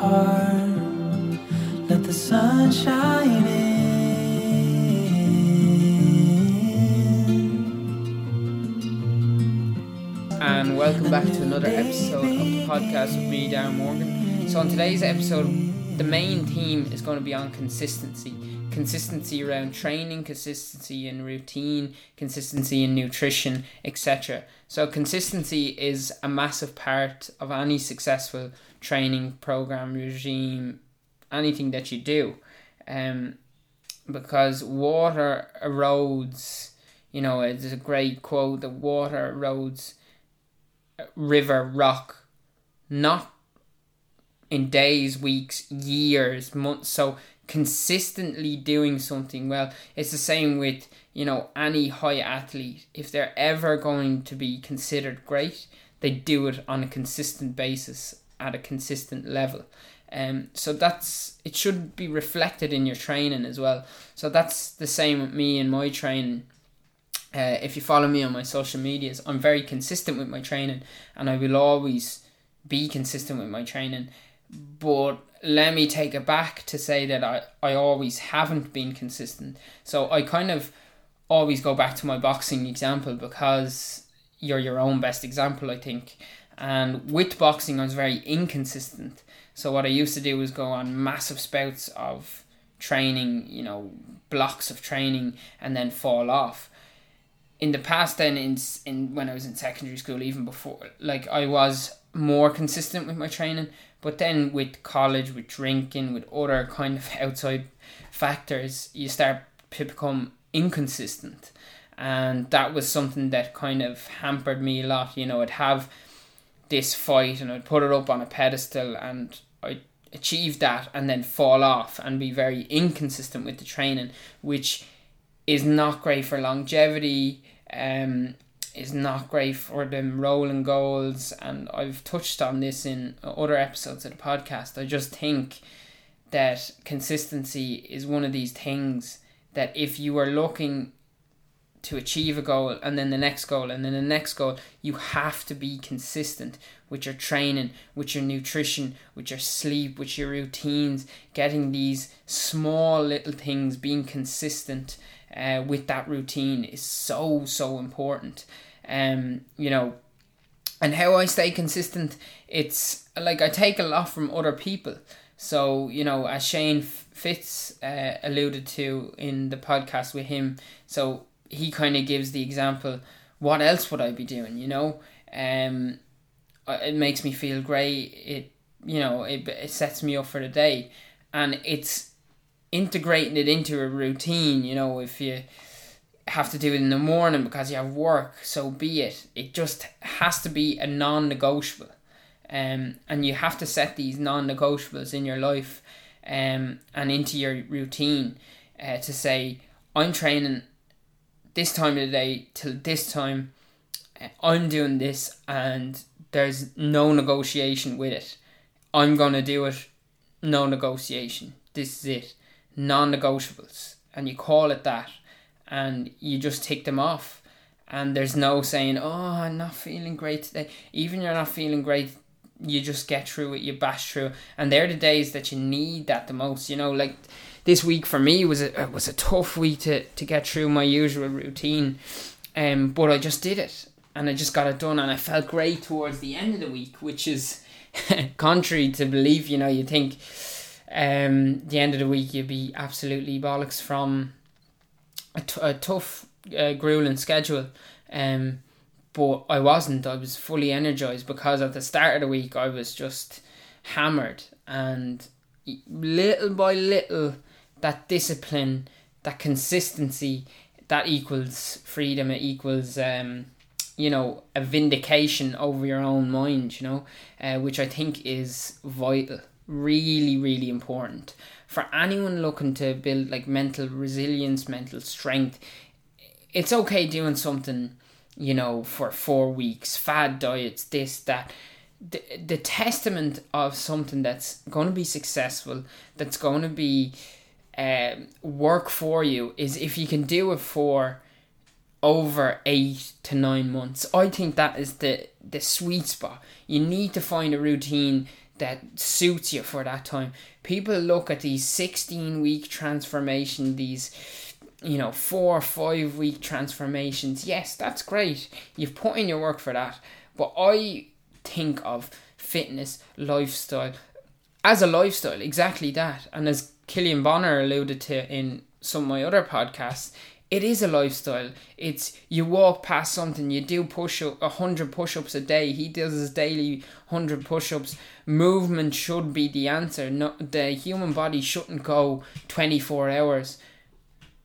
heart. Let the sun shine in. and welcome back to another episode of the podcast with me, Darren Morgan. So, on today's episode, the main theme is going to be on consistency consistency around training, consistency in routine, consistency in nutrition, etc. So, consistency is a massive part of any successful training program, regime, anything that you do. Um, because water erodes, you know, it's a great quote the water erodes river rock, not in days, weeks, years, months. So consistently doing something well. It's the same with, you know, any high athlete. If they're ever going to be considered great, they do it on a consistent basis at a consistent level. Um, so that's it should be reflected in your training as well. So that's the same with me and my training. Uh, if you follow me on my social medias, I'm very consistent with my training, and I will always be consistent with my training. But let me take it back to say that I, I always haven't been consistent. So I kind of always go back to my boxing example because you're your own best example, I think. And with boxing, I was very inconsistent. So what I used to do was go on massive spouts of training, you know, blocks of training, and then fall off in the past then in in when I was in secondary school even before like I was more consistent with my training but then with college with drinking with other kind of outside factors you start to become inconsistent. And that was something that kind of hampered me a lot. You know I'd have this fight and I'd put it up on a pedestal and I'd achieve that and then fall off and be very inconsistent with the training which is not great for longevity um, is not great for them rolling goals, and I've touched on this in other episodes of the podcast. I just think that consistency is one of these things that if you are looking to achieve a goal and then the next goal and then the next goal, you have to be consistent with your training, with your nutrition, with your sleep, with your routines, getting these small little things, being consistent uh, with that routine is so so important. Um, you know, and how I stay consistent, it's like I take a lot from other people. So you know, as Shane Fitz uh, alluded to in the podcast with him, so he kind of gives the example. What else would I be doing? You know, um, it makes me feel great. It you know it, it sets me up for the day, and it's integrating it into a routine, you know, if you have to do it in the morning because you have work, so be it. It just has to be a non negotiable. Um, and you have to set these non negotiables in your life um, and into your routine uh, to say, I'm training this time of the day till this time, uh, I'm doing this, and there's no negotiation with it. I'm gonna do it, no negotiation. This is it non negotiables and you call it that and you just tick them off and there's no saying, Oh, I'm not feeling great today. Even you're not feeling great, you just get through it, you bash through and they're the days that you need that the most, you know, like this week for me was a was a tough week to, to get through my usual routine. Um but I just did it and I just got it done and I felt great towards the end of the week, which is contrary to belief, you know, you think um, the end of the week you'd be absolutely bollocks from a, t- a tough, uh, grueling schedule. Um, but I wasn't. I was fully energized because at the start of the week I was just hammered, and little by little, that discipline, that consistency, that equals freedom. It equals um, you know, a vindication over your own mind. You know, uh, which I think is vital really really important. For anyone looking to build like mental resilience mental strength it's okay doing something you know for four weeks fad diets this that. The, the testament of something that's going to be successful that's going to be uh, work for you is if you can do it for over eight to nine months. I think that is the the sweet spot. You need to find a routine that suits you for that time. People look at these 16 week transformation, these you know, four or five week transformations. Yes, that's great. You've put in your work for that. But I think of fitness, lifestyle, as a lifestyle, exactly that. And as Killian Bonner alluded to in some of my other podcasts, it is a lifestyle. It's you walk past something, you do push up a hundred push ups a day. He does his daily hundred push ups. Movement should be the answer. The human body shouldn't go twenty four hours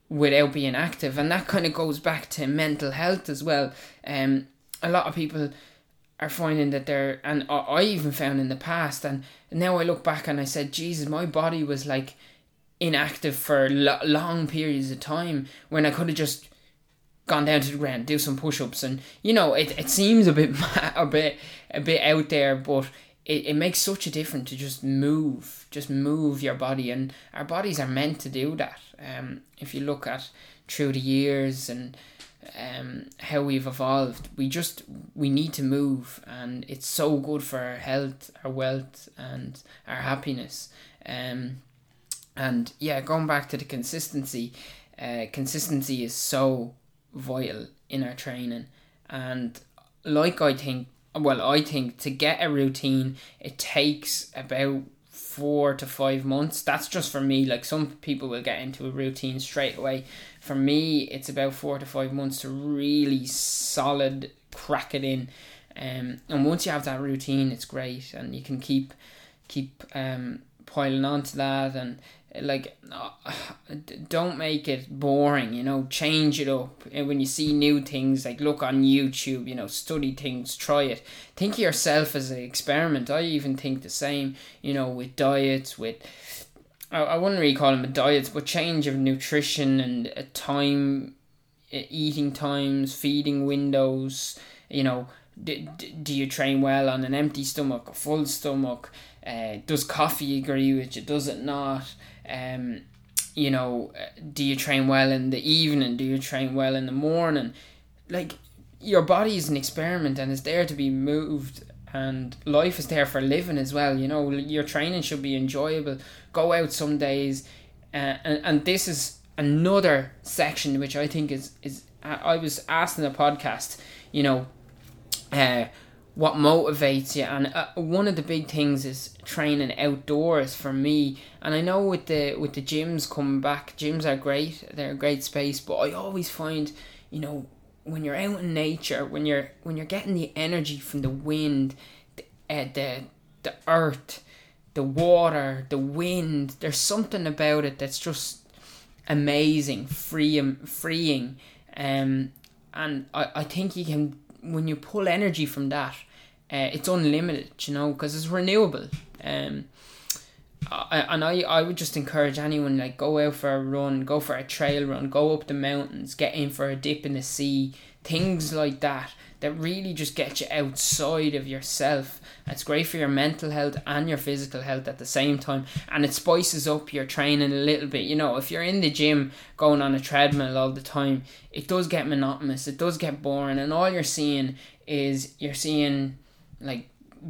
without being active, and that kind of goes back to mental health as well. Um, a lot of people are finding that they're, and I even found in the past, and now I look back and I said, Jesus, my body was like inactive for lo- long periods of time when I could have just gone down to the ground, do some push-ups, and you know it, it seems a bit a bit a bit out there, but it, it makes such a difference to just move, just move your body, and our bodies are meant to do that. Um, if you look at through the years and um how we've evolved, we just we need to move, and it's so good for our health, our wealth, and our happiness. Um, and yeah, going back to the consistency, uh, consistency is so vital in our training. And like I think, well, I think to get a routine, it takes about four to five months. That's just for me. Like some people will get into a routine straight away. For me, it's about four to five months to really solid crack it in. Um, and once you have that routine, it's great, and you can keep keep um, piling onto that and like uh, don't make it boring you know change it up. And when you see new things like look on youtube you know study things try it. Think of yourself as an experiment. I even think the same you know with diets with i, I wouldn't really call them a diets but change of nutrition and a time eating times feeding windows you know. Do, do you train well on an empty stomach a full stomach uh, does coffee agree with you does it not um, you know, do you train well in the evening? Do you train well in the morning? Like, your body is an experiment and it's there to be moved, and life is there for living as well. You know, your training should be enjoyable. Go out some days, uh, and, and this is another section which I think is is I was asked in a podcast, you know, uh, what motivates you. And uh, one of the big things is training outdoors for me. And i know with the with the gyms coming back gyms are great. They're a great space. But i always find you know when you're out in nature when you're when you're getting the energy from the wind the uh, the, the earth the water the wind there's something about it that's just amazing freeing freeing. Um and i i think you can when you pull energy from that uh, it's unlimited, you know, because it's renewable. Um, I, and I, I would just encourage anyone like go out for a run, go for a trail run, go up the mountains, get in for a dip in the sea, things like that that really just get you outside of yourself. It's great for your mental health and your physical health at the same time, and it spices up your training a little bit. You know, if you're in the gym going on a treadmill all the time, it does get monotonous, it does get boring, and all you're seeing is you're seeing like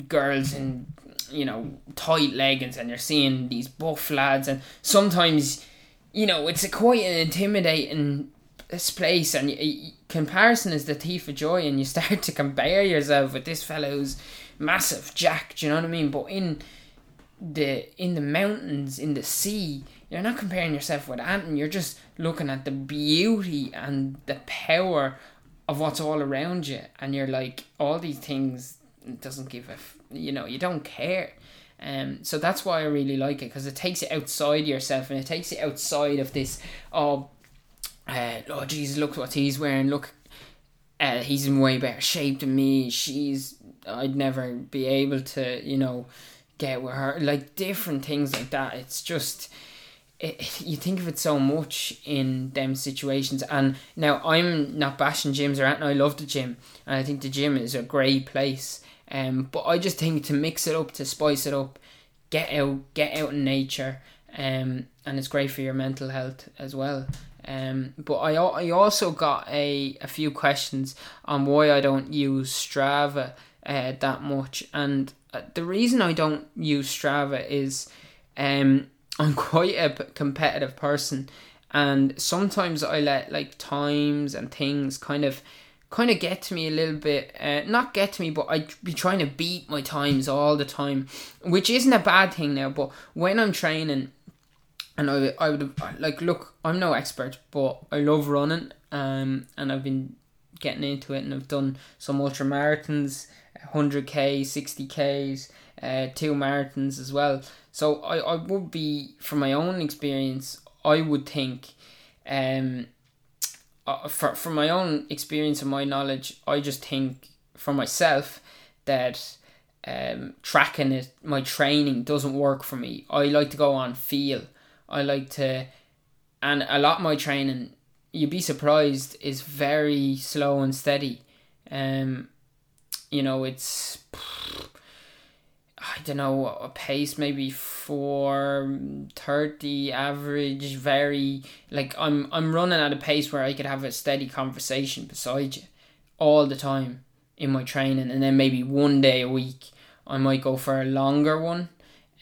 girls in you know tight leggings and you're seeing these buff lads and sometimes you know it's a quite an intimidating place and y- y- comparison is the thief of joy and you start to compare yourself with this fellow's massive jack do you know what i mean? But in the in the mountains in the sea you're not comparing yourself with Anton you're just looking at the beauty and the power of what's all around you and you're like all these things doesn't give a you know you don't care. Um so that's why I really like it because it takes it outside yourself and it takes it outside of this oh uh, oh Jesus look what he's wearing look uh, he's in way better shape than me she's I'd never be able to you know get with her like different things like that. It's just it, you think of it so much in them situations. And now I'm not bashing gyms or anything I love the gym. And I think the gym is a great place um, but I just think to mix it up, to spice it up, get out, get out in nature, um, and it's great for your mental health as well. Um, but I, I also got a, a few questions on why I don't use Strava uh, that much, and uh, the reason I don't use Strava is um I'm quite a competitive person and sometimes I let like times and things kind of kind of get to me a little bit uh, not get to me but I'd be trying to beat my times all the time which isn't a bad thing now but when I'm training and I, I would like look I'm no expert but I love running um and I've been getting into it and I've done some ultra marathons 100k 60ks uh, two marathons as well. So I, I would be from my own experience I would think um uh, for, from my own experience and my knowledge I just think for myself that um, tracking it my training doesn't work for me. I like to go on feel. I like to and a lot of my training you'd be surprised is very slow and steady. Um you know it's I don't know a pace maybe four thirty average very like I'm I'm running at a pace where I could have a steady conversation beside you all the time in my training. And then maybe one day a week I might go for a longer one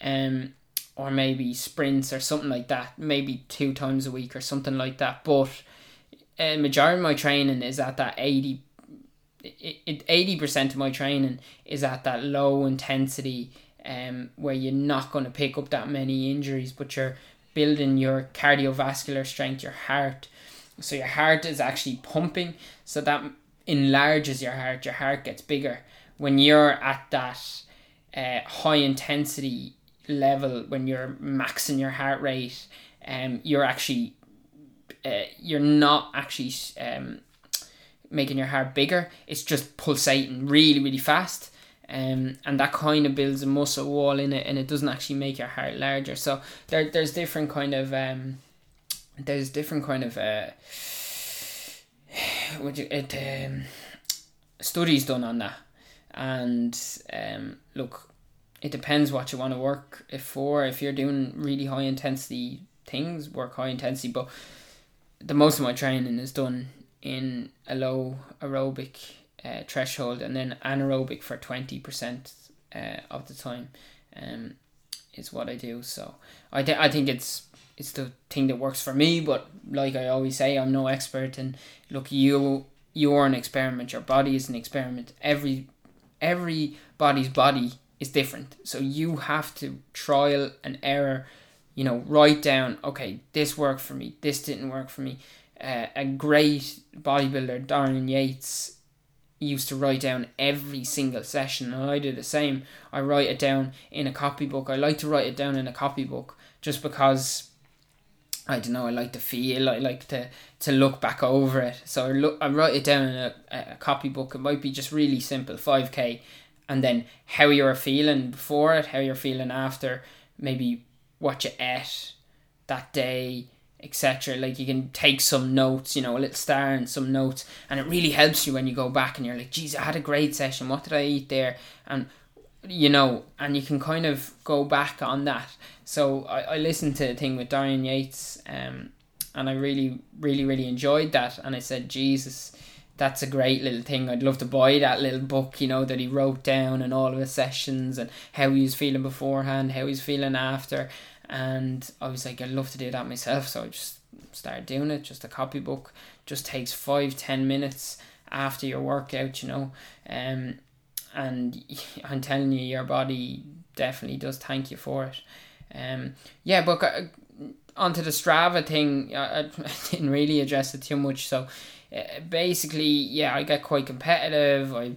um or maybe sprints or something like that maybe two times a week or something like that. But a uh, majority of my training is at that 80 eighty percent of my training is at that low intensity, um, where you're not going to pick up that many injuries, but you're building your cardiovascular strength, your heart. So your heart is actually pumping, so that enlarges your heart. Your heart gets bigger when you're at that uh, high intensity level. When you're maxing your heart rate, um, you're actually uh, you're not actually um, making your heart bigger. It's just pulsating really, really fast. Um, and that kind of builds a muscle wall in it and it doesn't actually make your heart larger. So there, there's different kind of um, there's different kind of uh, would you, it um, studies done on that. And um, look, it depends what you want to work for. If you're doing really high intensity things, work high intensity. But the most of my training is done in a low aerobic uh, threshold and then anaerobic for 20% uh, of the time um, is what I do. So I, th- I think it's it's the thing that works for me, but like I always say, I'm no expert and look you you're an experiment, your body is an experiment. Every every body's body is different. So you have to trial and error, you know, write down, okay, this worked for me, this didn't work for me uh, a great bodybuilder, Dorian Yates, used to write down every single session, and I do the same. I write it down in a copybook. I like to write it down in a copybook just because I don't know. I like to feel. I like to to look back over it. So I look. I write it down in a, a copybook. It might be just really simple, five k, and then how you're feeling before it, how you're feeling after, maybe what you ate that day, etc. Like you can take some notes, you know, a little star and some notes, and it really helps you when you go back and you're like, geez, I had a great session. What did I eat there? And you know, and you can kind of go back on that. So I, I listened to a thing with Dorian Yates, um, and I really, really, really enjoyed that. And I said, Jesus, that's a great little thing. I'd love to buy that little book, you know, that he wrote down and all of his sessions and how he was feeling beforehand, how he's feeling after and I was like, I'd love to do that myself. So I just started doing it. Just a copybook. Just takes five ten minutes after your workout, you know. Um, and I'm telling you, your body definitely does thank you for it. Um, yeah, but uh, onto the Strava thing, I, I didn't really address it too much. So uh, basically, yeah, I get quite competitive. I,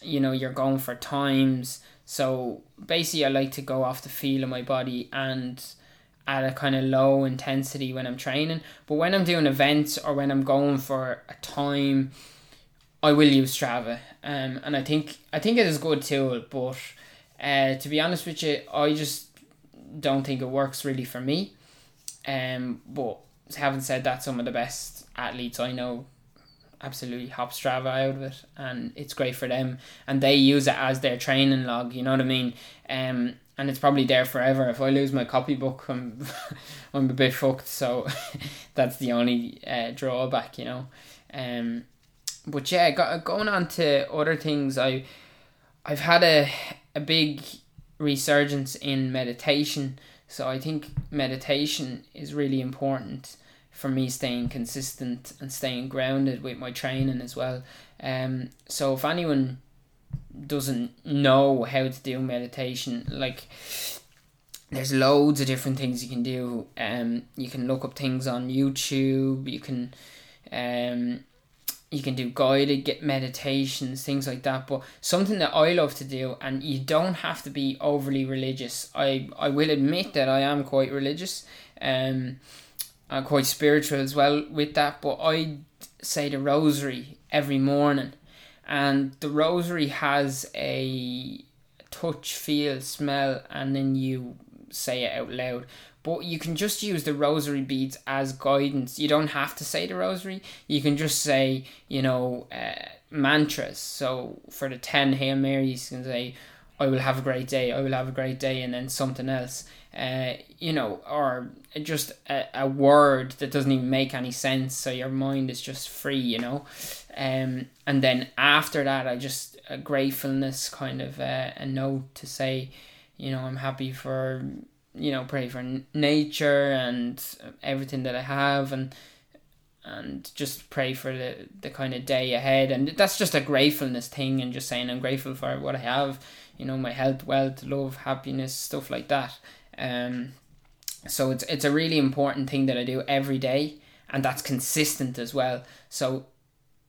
you know, you're going for times so basically, I like to go off the feel of my body and at a kind of low intensity when I'm training. But when I'm doing events or when I'm going for a time, I will use Strava. Um, and I think I think it is a good tool. But uh, to be honest with you, I just don't think it works really for me. Um, but having said that, some of the best athletes I know absolutely hop Strava out of it, and it's great for them, and they use it as their training log. You know what I mean? Um, and it's probably there forever. If I lose my copybook, I'm I'm a bit fucked. So that's the only uh, drawback, you know. Um, but yeah, go, going on to other things, I I've had a a big resurgence in meditation. So I think meditation is really important for me staying consistent and staying grounded with my training as well. Um, so if anyone doesn't know how to do meditation, like there's loads of different things you can do. Um, you can look up things on YouTube. You can, um, you can do guided get meditations, things like that. But something that I love to do, and you don't have to be overly religious. I I will admit that I am quite religious. Um, I'm quite spiritual as well with that. But I say the rosary every morning, and the rosary has a touch, feel, smell, and then you say it out loud. But you can just use the rosary beads as guidance. You don't have to say the rosary. You can just say, you know, uh, mantras. So for the 10 Hail Marys, you can say, I will have a great day, I will have a great day, and then something else. Uh, you know, or just a, a word that doesn't even make any sense, so your mind is just free, you know. Um, and then after that, I just a gratefulness kind of uh, a note to say, you know, I'm happy for, you know, pray for nature and everything that I have and and just pray for the, the kind of day ahead and that's just a gratefulness thing and just saying I'm grateful for what I have, you know, my health, wealth, love, happiness, stuff like that. Um so it's it's a really important thing that I do every day and that's consistent as well. So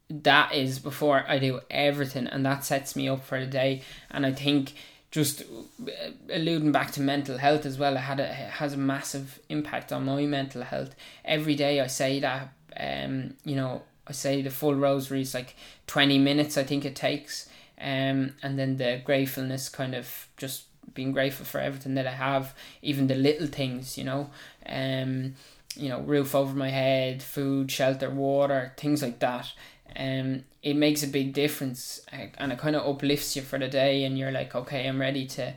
that is before I do everything and that sets me up for the day and I think just uh, alluding back to mental health as well, it had a, it has a massive impact on my mental health. Every day I say that, um, you know, I say the full rosary is like twenty minutes. I think it takes, um, and then the gratefulness kind of just being grateful for everything that I have, even the little things, you know, um, you know, roof over my head, food, shelter, water, things like that. Um, it makes a big difference and it kind of uplifts you for the day and you're like okay i'm ready to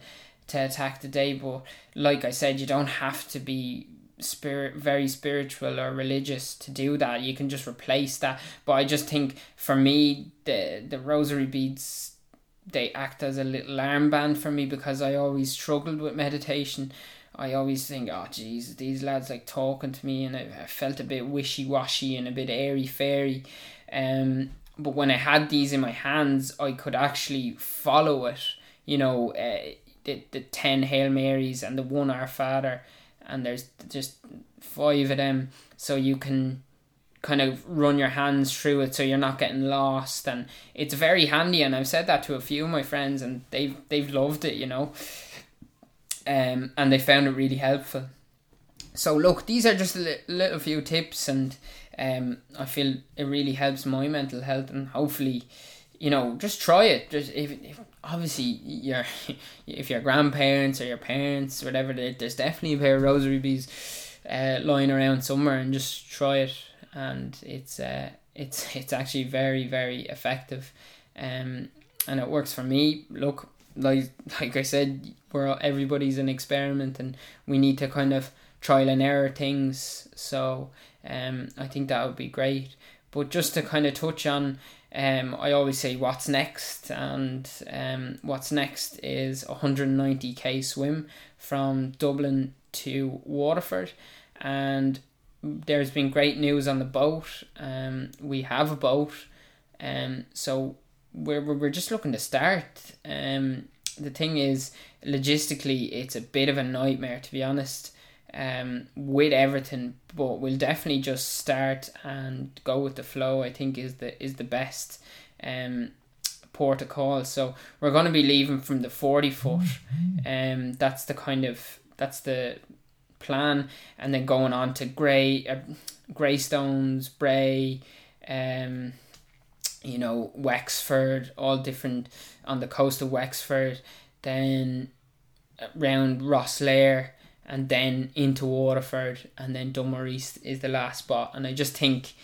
to attack the day. But like i said you don't have to be spirit very spiritual or religious to do that. You can just replace that. But i just think for me the the rosary beads they act as a little armband for me because i always struggled with meditation I always think, oh, jeez, these lads like talking to me, and I, felt a bit wishy washy and a bit airy fairy. Um, but when I had these in my hands, I could actually follow it. You know, uh, the the ten Hail Marys and the one Our Father, and there's just five of them, so you can kind of run your hands through it so you're not getting lost and it's very handy and I've said that to a few of my friends and they've they've loved it you know um and they found it really helpful so look these are just a li- little few tips and um, I feel it really helps my mental health, and hopefully, you know, just try it. Just if, if obviously your if your grandparents or your parents whatever, there's definitely a pair of rosary beads uh, lying around somewhere, and just try it. And it's uh, it's it's actually very very effective, um, and it works for me. Look, like like I said, we're everybody's an experiment, and we need to kind of trial and error things. So um, I think that would be great. But just to kind of touch on, um, I always say what's next, and um, what's next is a 190k swim from Dublin to Waterford, and there's been great news on the boat. Um, we have a boat, um, so we're we're just looking to start. Um, the thing is, logistically, it's a bit of a nightmare to be honest um, with everything, but we'll definitely just start and go with the flow. I think is the is the best um, port to call. So we're going to be leaving from the forty foot. Um, that's the kind of that's the plan, and then going on to Grey, uh, Greystones, Bray, um, you know Wexford, all different on the coast of Wexford. Then around Rosslare and then into Waterford and then Dunmore East is the last spot. And I just think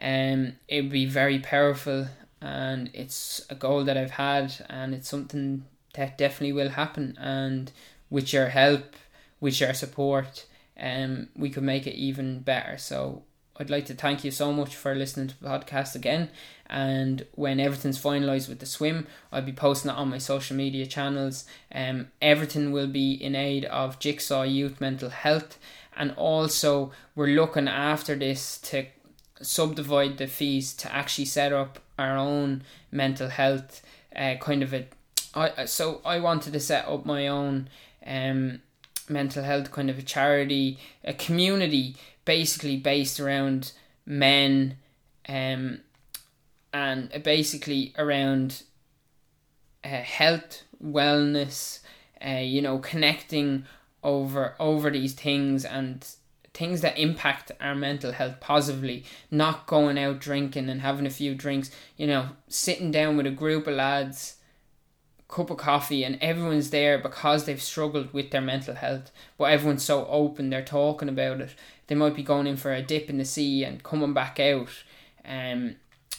um, it would be very powerful and it's a goal that I've had and it's something that definitely will happen. And with your help, with your support, um, we could make it even better. So I'd like to thank you so much for listening to the podcast again. And when everything's finalised with the swim, I'll be posting it on my social media channels. Um, everything will be in aid of Jigsaw Youth Mental Health. And also, we're looking after this to subdivide the fees to actually set up our own mental health uh, kind of a I so I wanted to set up my own um mental health kind of a charity a community basically based around men um and basically around uh, health wellness uh, you know connecting over over these things and things that impact our mental health positively not going out drinking and having a few drinks you know sitting down with a group of lads cup of coffee and everyone's there because they've struggled with their mental health but everyone's so open they're talking about it. They might be going in for a dip in the sea and coming back out um,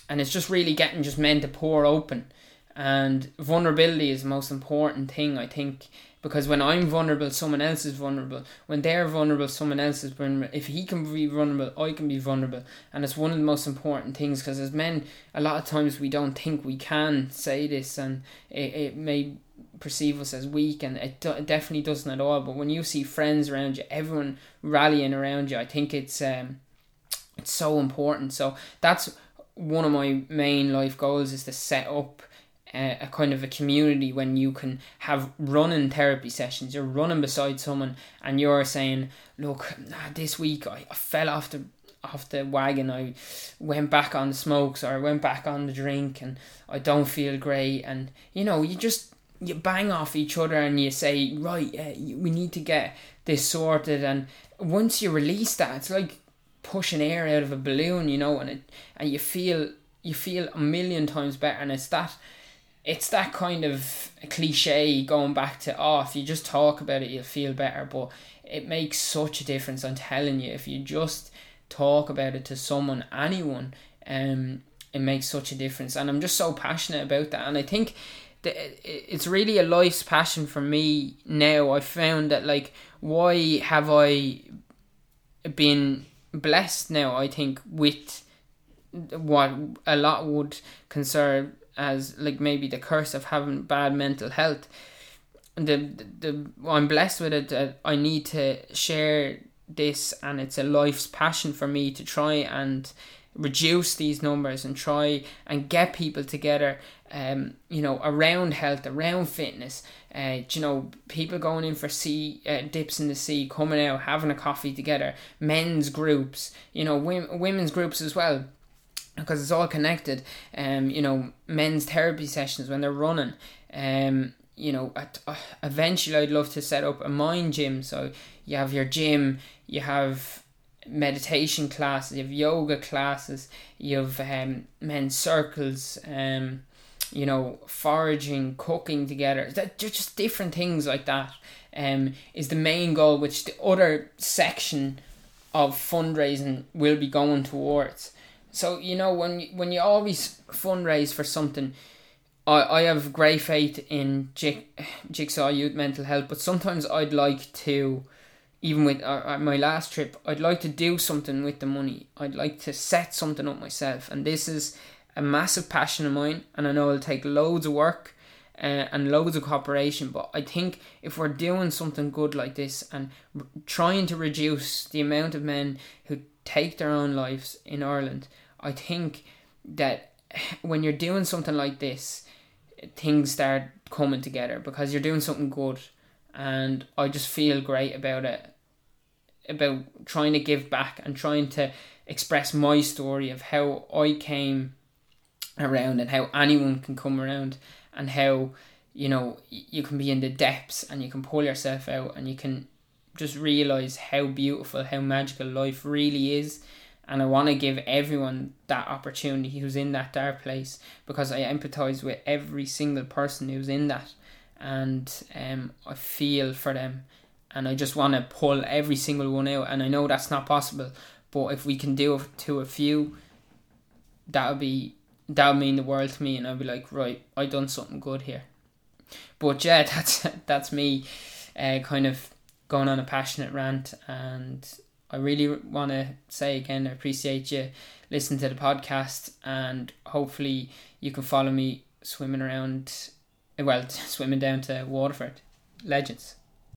and it's just really getting just men to pour open. And vulnerability is the most important thing i think because when I'm vulnerable, someone else is vulnerable. When they're vulnerable, someone else is vulnerable. If he can be vulnerable, I can be vulnerable, and it's one of the most important things. Because as men, a lot of times we don't think we can say this, and it, it may perceive us as weak, and it, do, it definitely doesn't at all. But when you see friends around you, everyone rallying around you, I think it's um, it's so important. So that's one of my main life goals is to set up a, kind of a community when you can have running therapy sessions. You're running beside someone and you're saying, "Look, this week I, I fell off the off the wagon. I went back on the smokes or I went back on the drink, and I don't feel great." And you know, you just you bang off each other and you say, "Right, uh, we need to get this sorted." And once you release that, it's like pushing air out of a balloon, you know, and it and you feel you feel a million times better, and it's that it's that kind of cliche going back to oh if you just talk about it you'll feel better. But it makes such a difference i'm telling you. If you just talk about it to someone anyone um it makes such a difference. And i'm just so passionate about that. And i think that it's really a life's passion for me now. I found that like why have i been blessed now i think with what a lot would concern as like maybe the curse of having bad mental health. The the, the I'm blessed with it. That I need to share this, and it's a life's passion for me to try and reduce these numbers and try and get people together um you know around health around fitness uh you know people going in for sea uh, dips in the sea coming out having a coffee together men's groups you know women, women's groups as well because it's all connected. Um, you know, men's therapy sessions when they're running. Um, you know, at, uh, eventually I'd love to set up a mind gym. So you have your gym, you have meditation classes, you have yoga classes, you have um, men's circles. Um, you know, foraging, cooking together. That just different things like that. Um, is the main goal, which the other section of fundraising will be going towards. So you know when you, when you always fundraise for something, I I have great faith in Jig, Jigsaw Youth Mental Health, but sometimes I'd like to, even with uh, my last trip, I'd like to do something with the money. I'd like to set something up myself, and this is a massive passion of mine, and I know it'll take loads of work. Uh, and loads of cooperation. But I think if we're doing something good like this and r- trying to reduce the amount of men who take their own lives in Ireland, I think that when you're doing something like this, things start coming together because you're doing something good, and I just feel great about it. About trying to give back and trying to express my story of how I came around and how anyone can come around and how you know you can be in the depths and you can pull yourself out and you can just realize how beautiful how magical life really is and I want to give everyone that opportunity who's in that dark place because I empathize with every single person who's in that. And um, I feel for them. And I just want to pull every single one out. And I know that's not possible but if we can do it to a few that would be that would mean the world to me. And I'd be like right I done something good here. But yeah that's that's me uh, kind of going on a passionate rant and I really want to say again, I appreciate you listening to the podcast, and hopefully you can follow me swimming around, well, swimming down to Waterford. Legends.